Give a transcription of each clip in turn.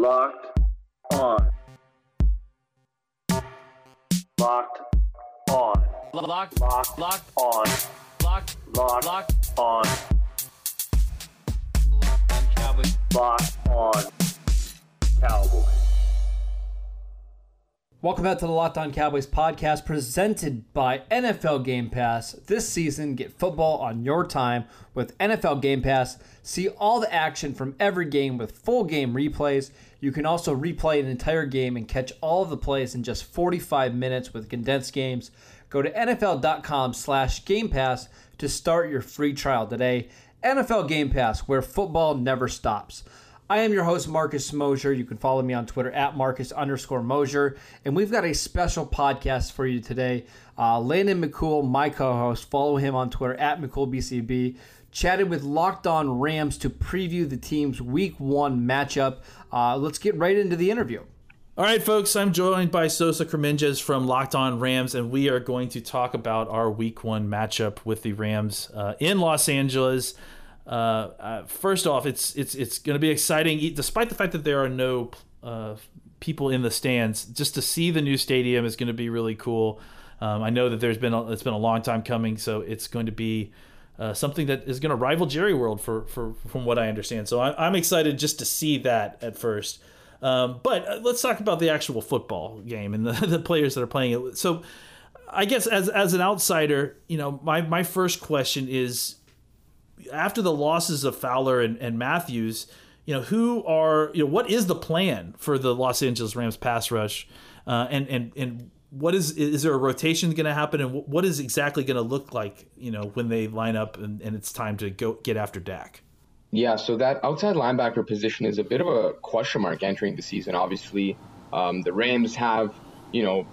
Locked on. Locked on. Locked, Locked locked, on. locked, Locked locked. on. Locked on Cowboys. Locked on. Cowboys. Welcome back to the Locked On Cowboys podcast presented by NFL Game Pass. This season, get football on your time with NFL Game Pass. See all the action from every game with full game replays. You can also replay an entire game and catch all of the plays in just 45 minutes with condensed games. Go to NFL.com slash Game Pass to start your free trial today. NFL Game Pass, where football never stops. I am your host, Marcus Mosher. You can follow me on Twitter at Marcus underscore Mosher. And we've got a special podcast for you today. Uh, Landon McCool, my co host, follow him on Twitter at McCoolBCB. Chatted with Locked On Rams to preview the team's week one matchup. Uh, let's get right into the interview. All right, folks, I'm joined by Sosa Kremenjas from Locked On Rams, and we are going to talk about our week one matchup with the Rams uh, in Los Angeles. Uh, uh, first off, it's it's it's going to be exciting, despite the fact that there are no uh, people in the stands. Just to see the new stadium is going to be really cool. Um, I know that there's been a, it's been a long time coming, so it's going to be uh, something that is going to rival Jerry World for, for from what I understand. So I, I'm excited just to see that at first. Um, but uh, let's talk about the actual football game and the, the players that are playing it. So I guess as as an outsider, you know, my my first question is after the losses of Fowler and, and Matthews, you know, who are you know what is the plan for the Los Angeles Rams pass rush, uh, and and and what is is there a rotation going to happen, and what is exactly going to look like, you know, when they line up and, and it's time to go get after Dak. Yeah, so that outside linebacker position is a bit of a question mark entering the season. Obviously, um, the Rams have, you know,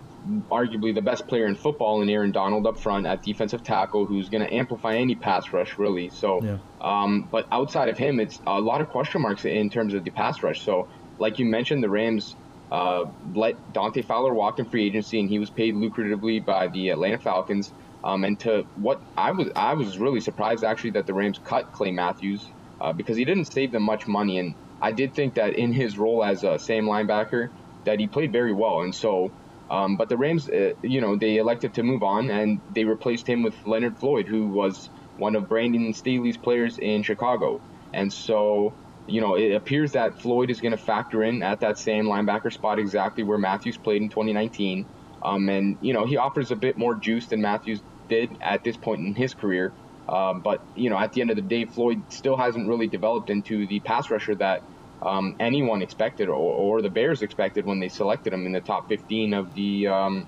arguably the best player in football in Aaron Donald up front at defensive tackle, who's going to amplify any pass rush, really. So, Yeah. um, but outside of him, it's a lot of question marks in terms of the pass rush. So, like you mentioned, the Rams uh, let Dante Fowler walk in free agency, and he was paid lucratively by the Atlanta Falcons. Um, and to what I was, I was really surprised actually that the Rams cut Clay Matthews uh, because he didn't save them much money. And I did think that in his role as a SAM linebacker, that he played very well. And so, um, but the Rams, uh, you know, they elected to move on and they replaced him with Leonard Floyd, who was one of Brandon Staley's players in Chicago. And so, you know, it appears that Floyd is going to factor in at that SAM linebacker spot exactly where Matthews played in 2019. Um, and, you know, he offers a bit more juice than Matthews did at this point in his career. Um, but, you know, at the end of the day, Floyd still hasn't really developed into the pass rusher that um, anyone expected or, or the Bears expected when they selected him in the top 15 of the um,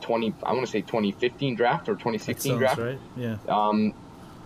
20, I want to say 2015 draft or 2016 draft. right. Yeah.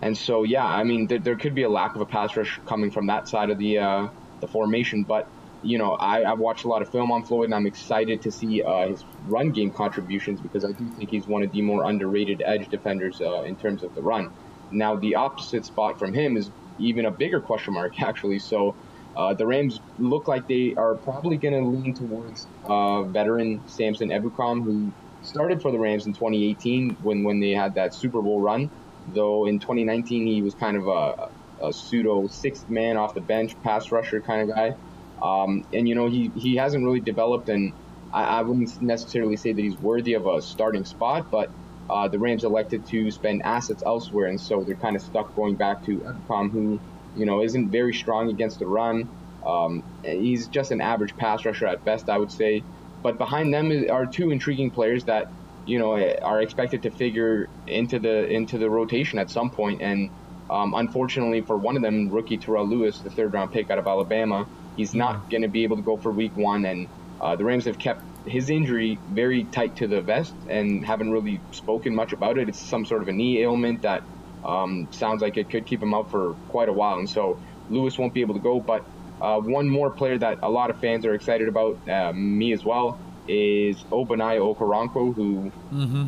And so, yeah, I mean, there, there could be a lack of a pass rush coming from that side of the uh, the formation. But you know, I, I've watched a lot of film on Floyd, and I'm excited to see uh, his run game contributions because I do think he's one of the more underrated edge defenders uh, in terms of the run. Now, the opposite spot from him is even a bigger question mark, actually. So. Uh, the Rams look like they are probably going to lean towards uh, veteran Samson Ebukam, who started for the Rams in 2018 when, when they had that Super Bowl run though in 2019 he was kind of a, a pseudo sixth man off the bench pass rusher kind of guy. Um, and you know he, he hasn't really developed and I, I wouldn't necessarily say that he's worthy of a starting spot but uh, the Rams elected to spend assets elsewhere and so they're kind of stuck going back to Ebukam who you know isn't very strong against the run. Um, he's just an average pass rusher at best I would say. But behind them are two intriguing players that you know are expected to figure into the into the rotation at some point. And um, unfortunately for one of them rookie Terrell Lewis the third round pick out of Alabama he's not going to be able to go for week one. And uh, the Rams have kept his injury very tight to the vest and haven't really spoken much about it. It's some sort of a knee ailment that um, sounds like it could keep him out for quite a while. And so Lewis won't be able to go. But uh, one more player that a lot of fans are excited about, uh, me as well, is Ogbonnia Okoronkwo, who,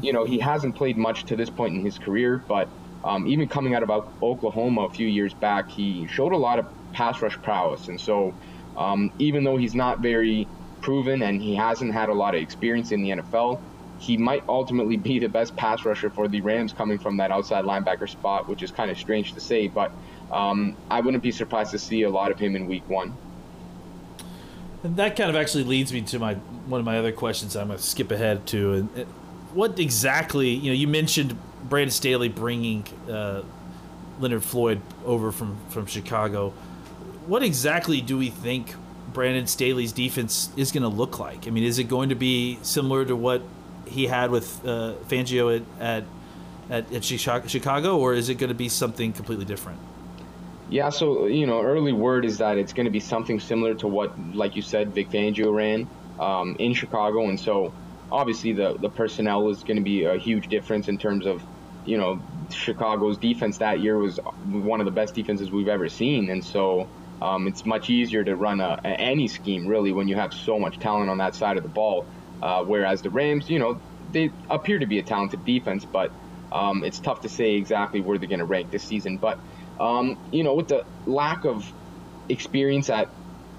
you know, he hasn't played much to this point in his career, but um, even coming out of Oklahoma a few years back, he showed a lot of pass rush prowess. And so, um, even though he's not very proven and he hasn't had a lot of experience in the NFL, he might ultimately be the best pass rusher for the Rams coming from that outside linebacker spot, which is kind of strange to say, but um, I wouldn't be surprised to see a lot of him in week one. And that kind of actually leads me to my one of my other questions. I'm going to skip ahead to. And uh, what exactly? You know, you mentioned Brandon Staley bringing uh, Leonard Floyd over from from Chicago. What exactly do we think Brandon Staley's defense is going to look like? I mean, is it going to be similar to what he had with uh, Fangio at at, at, Chicago, or is it going to be something completely different? Yeah, so you know, early word is that it's going to be something similar to what, like you said, Vic Fangio ran um, in Chicago, and so obviously the the personnel is going to be a huge difference in terms of, you know, Chicago's defense that year was one of the best defenses we've ever seen, and so um, it's much easier to run a, a, any scheme really when you have so much talent on that side of the ball. Uh, whereas the Rams, you know, they appear to be a talented defense, but um, it's tough to say exactly where they're going to rank this season, but. Um, you know, with the lack of experience at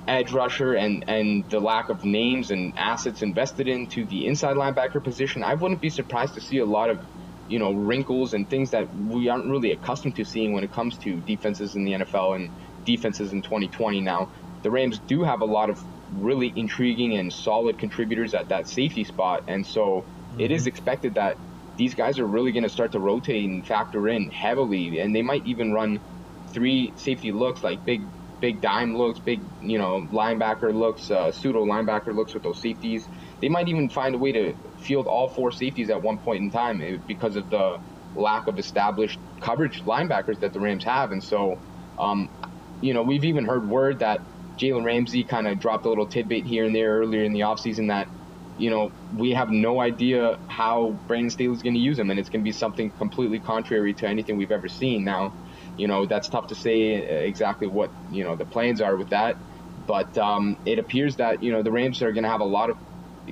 edge rusher and, and the lack of names and assets invested into the inside linebacker position, I wouldn't be surprised to see a lot of, you know, wrinkles and things that we aren't really accustomed to seeing when it comes to defenses in the NFL and defenses in 2020. Now, the Rams do have a lot of really intriguing and solid contributors at that safety spot, and so mm-hmm. it is expected that these guys are really going to start to rotate and factor in heavily, and they might even run three safety looks, like big, big dime looks, big, you know, linebacker looks, uh, pseudo linebacker looks with those safeties. They might even find a way to field all four safeties at one point in time eh, because of the lack of established coverage linebackers that the Rams have, and so, um, you know, we've even heard word that Jalen Ramsey kind of dropped a little tidbit here and there earlier in the offseason that you know, we have no idea how Brandon Staley's going to use him, and it's going to be something completely contrary to anything we've ever seen. Now, you know, that's tough to say exactly what you know the plans are with that, but um, it appears that you know the Rams are going to have a lot of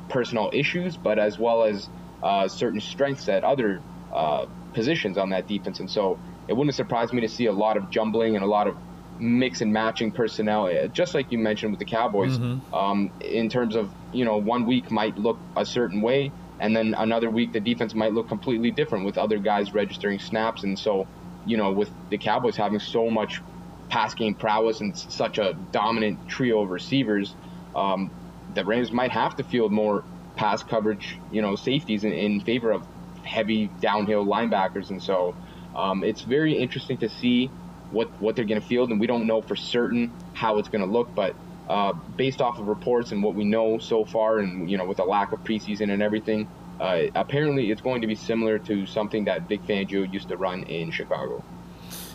personal issues, but as well as uh, certain strengths at other uh, positions on that defense, and so it wouldn't surprise me to see a lot of jumbling and a lot of mix and matching personnel, eh, just like you mentioned with the Cowboys. Mm-hmm. Um, in terms of you know, one week might look a certain way, and then another week the defense might look completely different with other guys registering snaps. And so, you know, with the Cowboys having so much pass game prowess and such a dominant trio of receivers, um, the Rams might have to field more pass coverage, you know, safeties in, in favor of heavy downhill linebackers. And so, um, it's very interesting to see what what they're going to field, and we don't know for certain how it's going to look, but. Uh, based off of reports and what we know so far, and you know, with the lack of preseason and everything, uh, apparently it's going to be similar to something that Vic Fangio used to run in Chicago.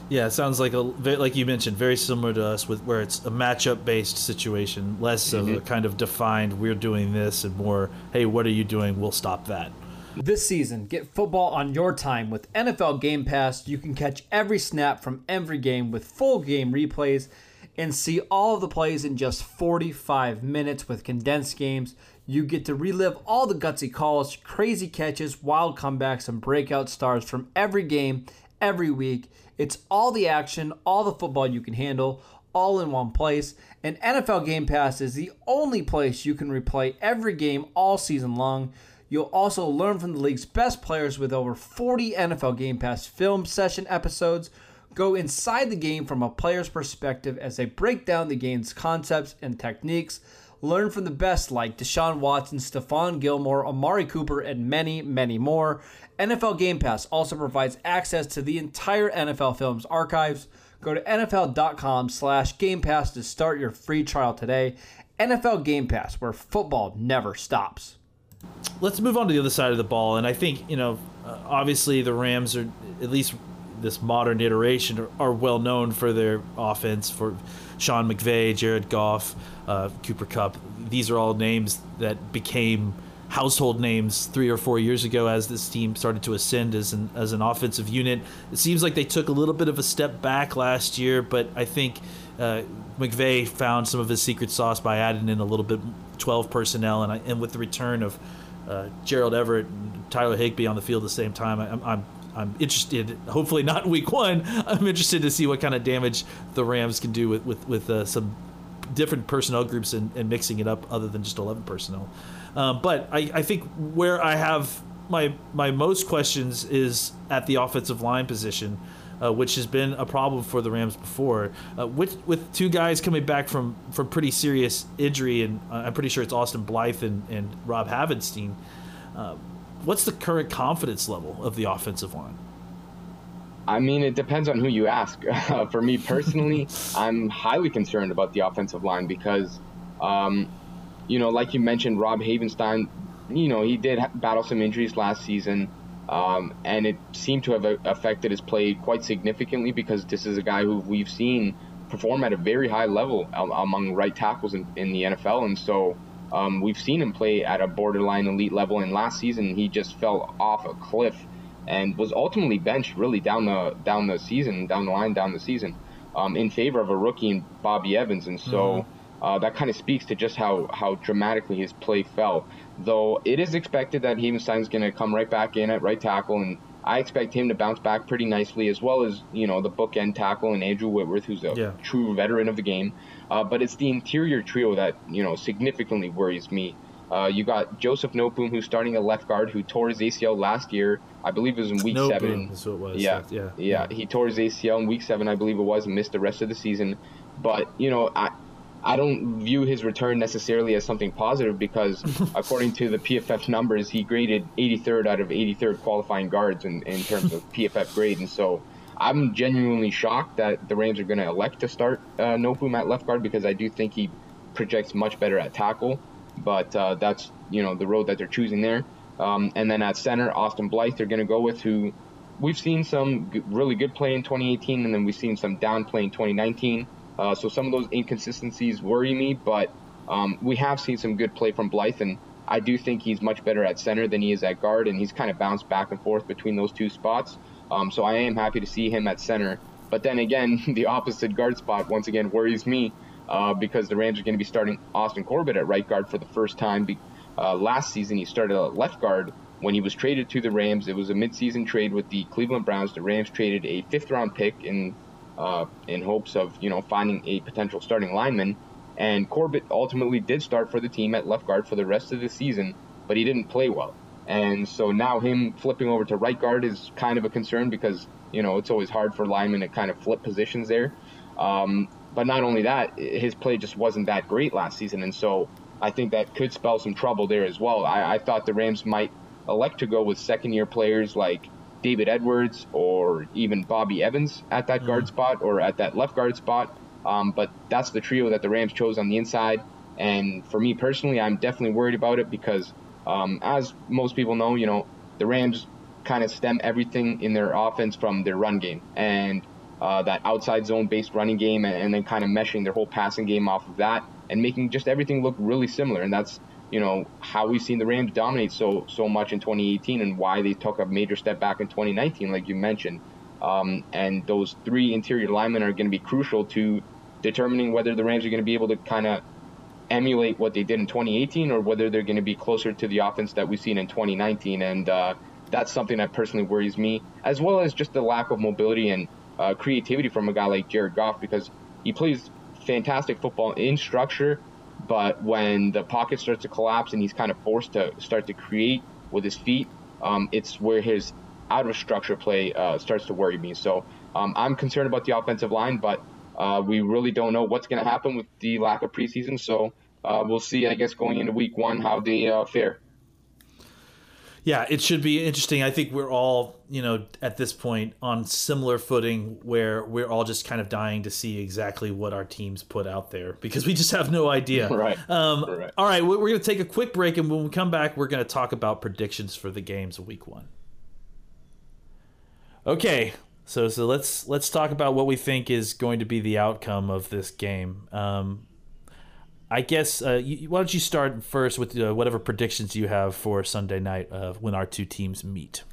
Yeah, it sounds like a like you mentioned, very similar to us, with where it's a matchup based situation, less mm-hmm. of a mm-hmm. kind of defined "we're doing this" and more "hey, what are you doing? We'll stop that." This season, get football on your time with NFL Game Pass. You can catch every snap from every game with full game replays and see all of the plays in just 45 minutes with condensed games. You get to relive all the gutsy calls, crazy catches, wild comebacks, and breakout stars from every game, every week. It's all the action, all the football you can handle, all in one place. And NFL Game Pass is the only place you can replay every game all season long. You'll also learn from the league's best players with over 40 NFL Game Pass film session episodes. Go inside the game from a player's perspective as they break down the game's concepts and techniques. Learn from the best like Deshaun Watson, Stephon Gilmore, Amari Cooper, and many, many more. NFL Game Pass also provides access to the entire NFL Films archives. Go to NFL.com slash Game Pass to start your free trial today. NFL Game Pass, where football never stops let's move on to the other side of the ball. And I think, you know, uh, obviously the Rams are, at least this modern iteration, are, well known for their offense, for Sean McVay, Jared Goff, uh, Cooper Kupp. These are all names that became household names three or four years ago as this team started to ascend as an, as an offensive unit. It seems like they took a little bit of a step back last year, but I think uh, McVay found some of his secret sauce by adding in a little bit 12 personnel, and, I, and with the return of uh, Gerald Everett and Tyler Higbee on the field at the same time, I, I'm I'm interested. Hopefully not week one. I'm interested to see what kind of damage the Rams can do with with, with uh, some different personnel groups and, and, mixing it up other than just 11 personnel. Um, but I, I think where I have my my most questions is at the offensive line position. uh, which has been a problem for the Rams before. Uh, with with two guys coming back from from pretty serious injury, and uh, I'm pretty sure it's Austin Blythe and, and Rob Havenstein. Uh, what's the current confidence level of the offensive line? I mean, it depends on who you ask. For me personally, I'm highly concerned about the offensive line because, um, you know, like you mentioned, Rob Havenstein, you know, he did battle some injuries last season, um, and it seemed to have affected his play quite significantly because this is a guy who we've seen perform at a very high level among right tackles in, in the NFL, and so. Um, we've seen him play at a borderline elite level, and last season he just fell off a cliff and was ultimately benched really down the down the season, down the line, down the season, um, in favor of a rookie in Bobby Evans, and so. Mm-hmm. Uh, that kind of speaks to just how, how dramatically his play fell. Though it is expected that Havenstein's going to come right back in at right tackle, and I expect him to bounce back pretty nicely, as well as you know the bookend tackle and Andrew Whitworth, who's a yeah. true veteran of the game. Uh, but it's the interior trio that you know significantly worries me. Uh, you got Joseph Noteboom, who's starting a left guard, who tore his ACL last year. I believe it was in week Noteboom seven. What it was. Yeah, yeah, yeah, He tore his ACL in week seven, I believe it was, and missed the rest of the season. But you know, I. I don't view his return necessarily as something positive because, according to the PFF numbers, he graded 83rd out of 83rd qualifying guards in, in terms of PFF grade. And so I'm genuinely shocked that the Rams are going to elect to start uh, at left guard because I do think he projects much better at tackle but uh, that's you know the road that they're choosing there. Um, and then at center, Austin Blythe they're going to go with who we've seen some g- really good play in 2018, and then we've seen some down play in 2019. Uh, so some of those inconsistencies worry me, but um, we have seen some good play from Blythe, and I do think he's much better at center than he is at guard, and he's kind of bounced back and forth between those two spots. Um, so I am happy to see him at center. But then again, the opposite guard spot once again worries me uh, because the Rams are going to be starting Austin Corbett at right guard for the first time. Be- uh, last season, he started at left guard when he was traded to the Rams. It was a midseason trade with the Cleveland Browns. The Rams traded a fifth round pick in uh, in hopes of you know finding a potential starting lineman. And Corbett ultimately did start for the team at left guard for the rest of the season, but he didn't play well. And so now him flipping over to right guard is kind of a concern because you know it's always hard for linemen to kind of flip positions there. Um, but not only that, his play just wasn't that great last season, and so I think that could spell some trouble there as well. I, I thought the Rams might elect to go with second-year players like David Edwards or even Bobby Evans at that mm-hmm. guard spot or at that left guard spot. Um, but that's the trio that the Rams chose on the inside. And for me personally, I'm definitely worried about it because, um, as most people know, you know, the Rams kind of stem everything in their offense from their run game. And uh, that outside zone based running game and, and then kind of meshing their whole passing game off of that and making just everything look really similar. And that's you know how we've seen the Rams dominate so so much in 2018 and why they took a major step back in 2019, like you mentioned. Um, and those three interior linemen are going to be crucial to determining whether the Rams are going to be able to kind of emulate what they did in 2018 or whether they're going to be closer to the offense that we've seen in 2019. And uh, that's something that personally worries me, as well as just the lack of mobility and uh, creativity from a guy like Jared Goff because he plays fantastic football in structure, but when the pocket starts to collapse and he's kind of forced to start to create with his feet, um, it's where his out of structure play uh, starts to worry me. So um, I'm concerned about the offensive line, but uh, we really don't know what's going to happen with the lack of preseason. So uh, we'll see, I guess, going into week one how they uh, fare yeah, it should be interesting. I think we're all, you know, at this point on similar footing where we're all just kind of dying to see exactly what our teams put out there because we just have no idea. Right. Um, right. All right, we're going to take a quick break, and when we come back, we're going to talk about predictions for the games Week One. Okay, so so let's let's talk about what we think is going to be the outcome of this game. Um, I guess uh, you, why don't you start first with uh, whatever predictions you have for Sunday night uh, when our two teams meet.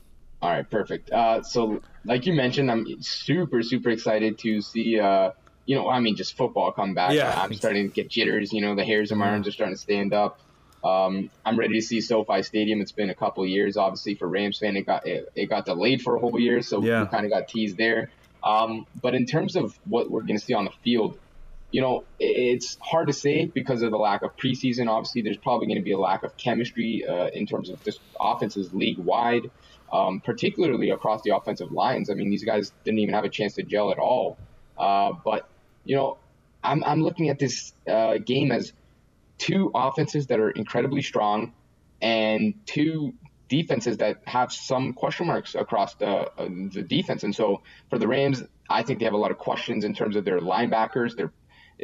All right, perfect. Uh, so, like you mentioned, I'm super super excited to see. Uh, you know, I mean, just football come back. Yeah, I'm starting to get jitters. You know, the hairs on my arms are starting to stand up. Um, I'm ready to see SoFi Stadium. It's been a couple years, obviously, for Rams fan. It got it, it got delayed for a whole year, so yeah. we kind of got teased there. Um, but in terms of what we're going to see on the field, you know, it's hard to say because of the lack of preseason. Obviously, there's probably going to be a lack of chemistry uh, in terms of this offenses league wide, um, particularly across the offensive lines. I mean, these guys didn't even have a chance to gel at all. Uh, but you know, I'm I'm looking at this uh, game as two offenses that are incredibly strong and two defenses that have some question marks across the uh, the defense. And so for the Rams, I think they have a lot of questions in terms of their linebackers, their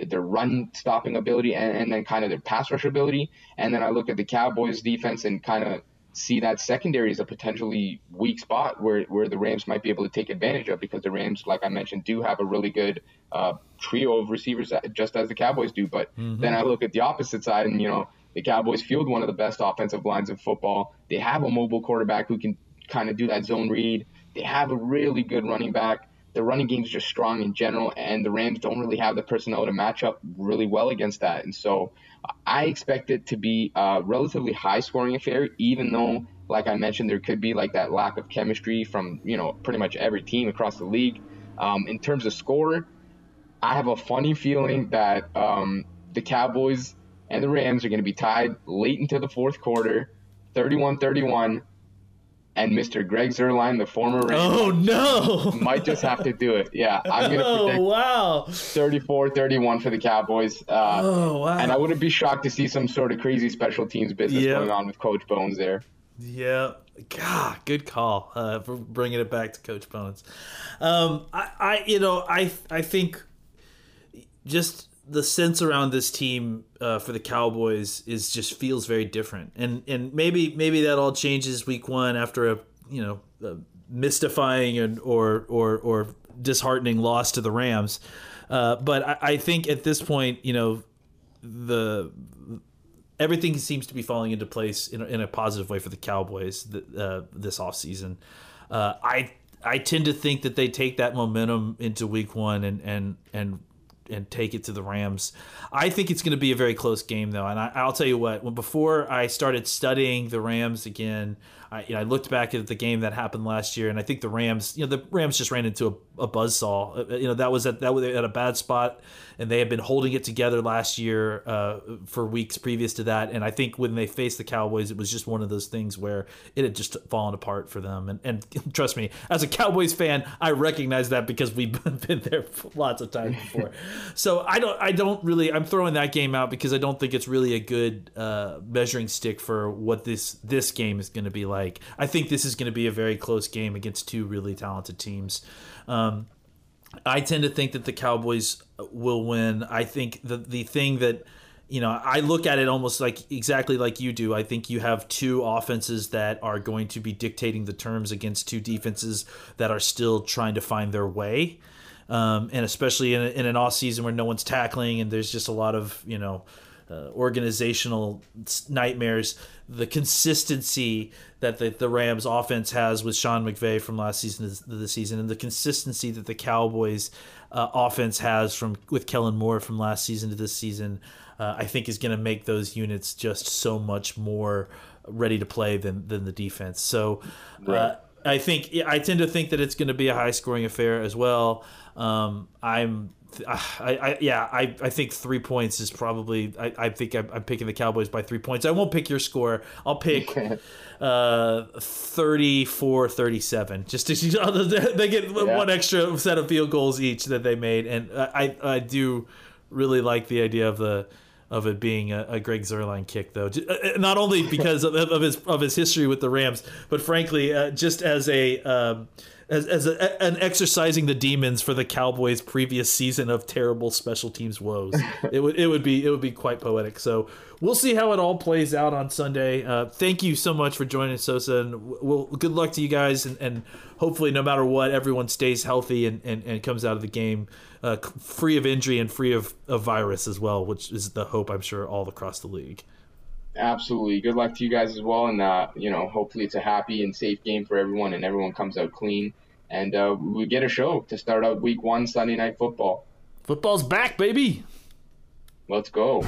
their run stopping ability, and, and then kind of their pass rush ability. And then I look at the Cowboys defense and kind of see that secondary as a potentially weak spot where, where the Rams might be able to take advantage of because the Rams, like I mentioned, do have a really good uh, trio of receivers, just as the Cowboys do. But then I look at the opposite side, and you know the Cowboys field one of the best offensive lines in football. They have a mobile quarterback who can kind of do that zone read. They have a really good running back. The running game is just strong in general, and the Rams don't really have the personnel to match up really well against that. And so I expect it to be a relatively high scoring affair, even though, like I mentioned, there could be like that lack of chemistry from, you know, pretty much every team across the league. Um, in terms of score, I have a funny feeling that um, the Cowboys and the Rams are going to be tied late into the fourth quarter, 31 31. And Mr. Greg Zuerlein, the former Oh no! might just have to do it. Yeah, I'm going to Oh predict wow! 34 31 for the Cowboys. Uh, Oh wow! and I wouldn't be shocked to see some sort of crazy special teams business Yeah. going on with Coach Bones there. Yeah, God, good call uh, for bringing it back to Coach Bones. Um, I, I, you know, I, I think just the sense around this team uh, for the Cowboys is just feels very different, and and maybe maybe that all changes week one after a you know a mystifying and or or or disheartening loss to the Rams. Uh, but I, I think at this point, you know, the everything seems to be falling into place in a, in a positive way for the Cowboys th- uh, this offseason. Uh, I I tend to think that they take that momentum into Week One and and and and take it to the Rams. I think it's going to be a very close game though, and I, I'll tell you what. When before I started studying the Rams again, I, you know, I looked back at the game that happened last year, and I think the Rams, you know, the Rams just ran into a, a buzzsaw. Uh, You know, that was at that was at a bad spot, and they had been holding it together last year uh, for weeks previous to that. And I think when they faced the Cowboys, it was just one of those things where it had just fallen apart for them. And, and trust me, as a Cowboys fan, I recognize that because we've been there lots of times before. so I don't, I don't really, I'm throwing that game out because I don't think it's really a good uh, measuring stick for what this this game is going to be like. I think this is going to be a very close game against two really talented teams. Um, I tend to think that the Cowboys will win. I think the the thing that you know, I look at it almost like exactly like you do. I think you have two offenses that are going to be dictating the terms against two defenses that are still trying to find their way. Um, and especially in, a, in an off season where no one's tackling and there's just a lot of, you know, uh, organizational nightmares. The consistency that the, the Rams offense has with Sean McVay from last season to this season, and the consistency that the Cowboys uh, offense has from with Kellen Moore from last season to this season, uh, I think is going to make those units just so much more ready to play than than the defense. So. Uh, I think I tend to think that it's going to be a high scoring affair as well. Um, I'm, I, I, yeah, I, I think three points is probably. I, I think I'm, I'm picking the Cowboys by three points. I won't pick your score. I'll pick uh, 34-37. Just to, they get one extra set of field goals each that they made, and I, I do really like the idea of the of it being a, a Greg Zuerlein kick, though. Uh, Not only because of, of his of his history with the Rams, but frankly, uh, just as a um, as, as a, an exercising the demons for the Cowboys' previous season of terrible special teams woes. it would it would be it would be quite poetic. So we'll see how it all plays out on Sunday. Uh, thank you so much for joining Sosa, and we'll, good luck to you guys, and, and hopefully, no matter what, everyone stays healthy and, and, and comes out of the game uh, free of injury and free of, of virus as well, which is the hope I'm sure all across the league. Absolutely. Good luck to you guys as well. And, uh, you know, hopefully it's a happy and safe game for everyone and everyone comes out clean. And uh, we get a show to start out week one Sunday night football. Football's back, baby. Let's go.